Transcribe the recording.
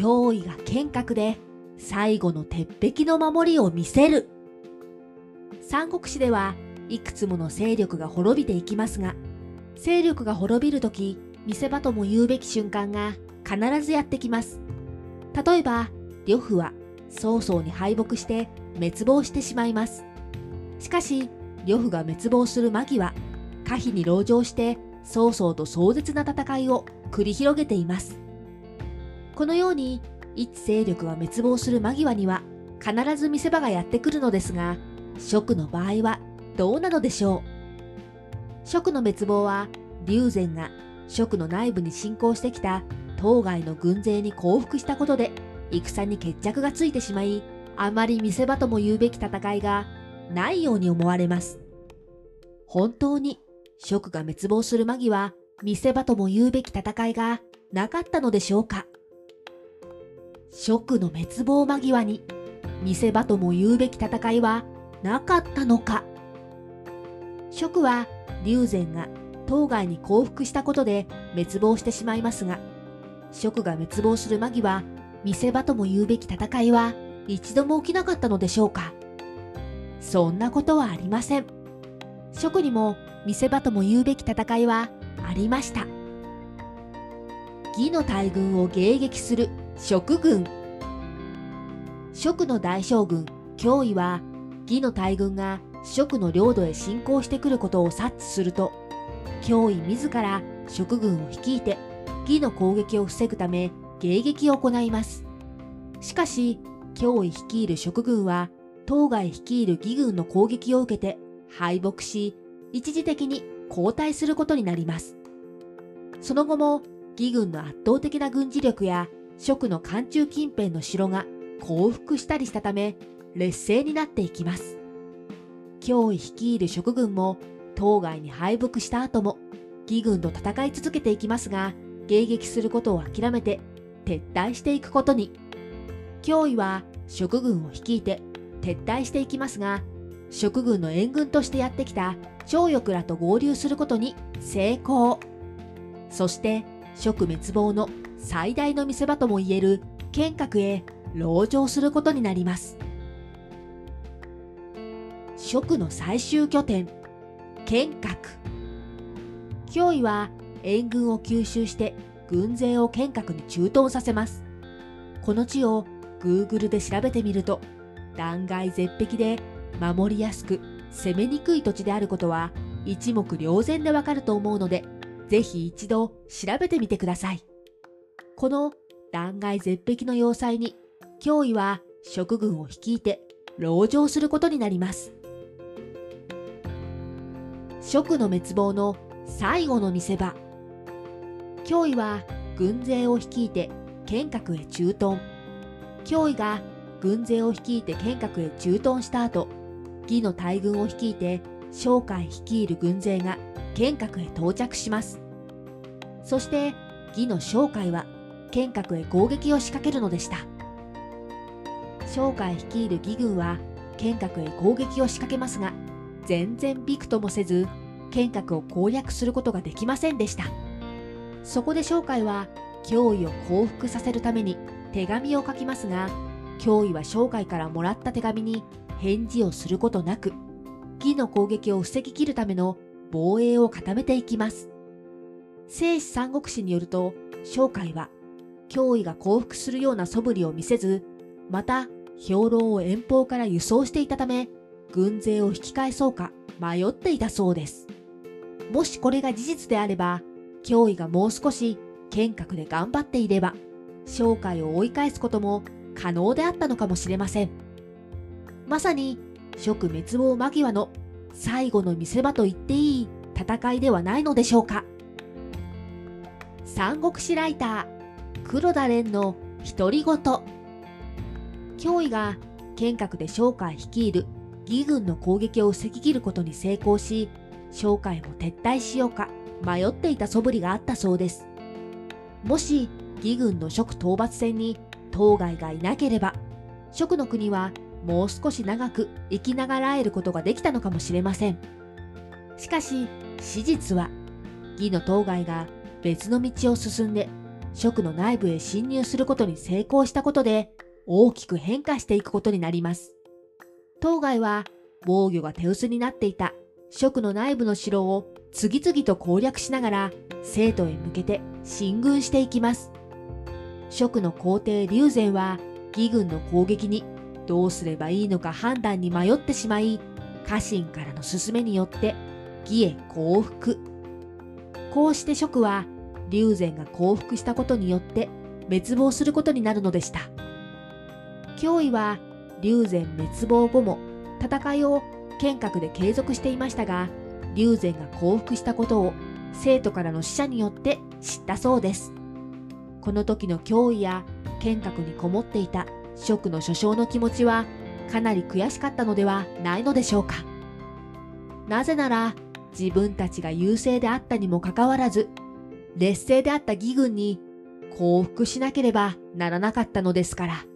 脅威が剣閣で最後の鉄壁の守りを見せる。三国志ではいくつもの勢力が滅びていきますが、勢力が滅びるとき、見せ場とも言うべき瞬間が必ずやってきます。例えば、呂布は曹操に敗北して滅亡してしまいます。しかし、呂布が滅亡する間際、可否に籠城して曹操と壮絶な戦いを繰り広げています。このように、一勢力が滅亡する間際には必ず見せ場がやってくるのですが、蜀の場合はどうなのでしょう?蜀の滅亡は、龍禅が蜀の内部に侵攻してきた当該の軍勢に降伏したことで戦に決着がついてしまい、あまり見せ場とも言うべき戦いがないように思われます。本当に蜀が滅亡する間際、見せ場とも言うべき戦いがなかったのでしょうか?蜀の滅亡間際に見せ場とも言うべき戦いはなかったのか蜀は龍禅が当該に降伏したことで滅亡してしまいますが、蜀が滅亡する間際、見せ場とも言うべき戦いは一度も起きなかったのでしょうかそんなことはありません。蜀にも見せ場とも言うべき戦いはありました。義の大軍を迎撃する蜀軍。蜀の大将軍、脅威は、義の大軍が蜀の領土へ侵攻してくることを察知すると、脅威自ら蜀軍を率いて、義の攻撃を防ぐため迎撃を行います。しかし、脅威率いる蜀軍は、当該率いる義軍の攻撃を受けて敗北し、一時的に後退することになります。その後も、義軍の圧倒的な軍事力や蜀の漢中近辺の城が降伏したりしたため、劣勢になっていきます。脅威率いる蜀軍も、当該に敗北した後も、義軍と戦い続けていきますが、迎撃することを諦めて撤退していくことに。脅威は蜀軍を率いて撤退していきますが、蜀軍の援軍としてやってきた張翼らと合流することに成功。そして蜀滅亡の最大の見せ場ともいえる剣閣へ籠城することになります。蜀の最終拠点、剣閣。脅威は援軍を吸収して軍勢を剣閣に駐屯させます。この地を Google で調べてみると、断崖絶壁で守りやすく攻めにくい土地であることは一目瞭然でわかると思うので、ぜひ一度調べてみてください。この断崖絶壁の要塞に、脅威は蜀軍を率いて籠城することになります。蜀の滅亡の最後の見せ場。脅威は軍勢を率いて剣閣へ駐屯。脅威が軍勢を率いて剣閣へ駐屯した後、義の大軍を率いて商海率いる軍勢が剣閣へ到着します。そして義の商海は剣閣へ攻撃を仕掛けるのでした。商海率いる義軍は剣閣へ攻撃を仕掛けますが、全然びくともせず、剣閣を攻略することができませんでした。そこで商海は脅威を降伏させるために手紙を書きますが、脅威は商海からもらった手紙に返事をすることなく、義の攻撃を防ぎ切るための防衛を固めていきます。聖史三国志によると、商海は脅威が降伏するような素振りを見せず、また兵糧を遠方から輸送していたため、軍勢を引き返そうか迷っていたそうです。もしこれが事実であれば、脅威がもう少し剣閣で頑張っていれば、商海を追い返すことも可能であったのかもしれません。まさに、蜀滅亡間際の最後の見せ場と言っていい戦いではないのでしょうか。三国志ライター、黒田蓮の独り言。脅威が剣閣で商海率いる義軍の攻撃を防ぎ切ることに成功し、商海も撤退しようか迷っていた素振りがあったそうです。もし義軍の蜀討伐戦に当該がいなければ、蜀の国はもう少し長く生きながらえることができたのかもしれません。しかし、史実は、義の当該が別の道を進んで、職の内部へ侵入することに成功したことで大きく変化していくことになります。当該は防御が手薄になっていた職の内部の城を次々と攻略しながら生徒へ向けて進軍していきます。職の皇帝龍禅は義軍の攻撃にどうすればいいのか判断に迷ってしまい、家臣からの勧めによって義へ降伏。こうして職は龍禅が降伏したことによって滅亡することになるのでした。脅威は龍禅滅亡後も戦いを剣閣で継続していましたが、龍禅が降伏したことを生徒からの使者によって知ったそうです。この時の脅威や剣閣にこもっていた職の所掌の気持ちはかなり悔しかったのではないのでしょうか。なぜなら自分たちが優勢であったにもかかわらず、劣勢であった義軍に降伏しなければならなかったのですから。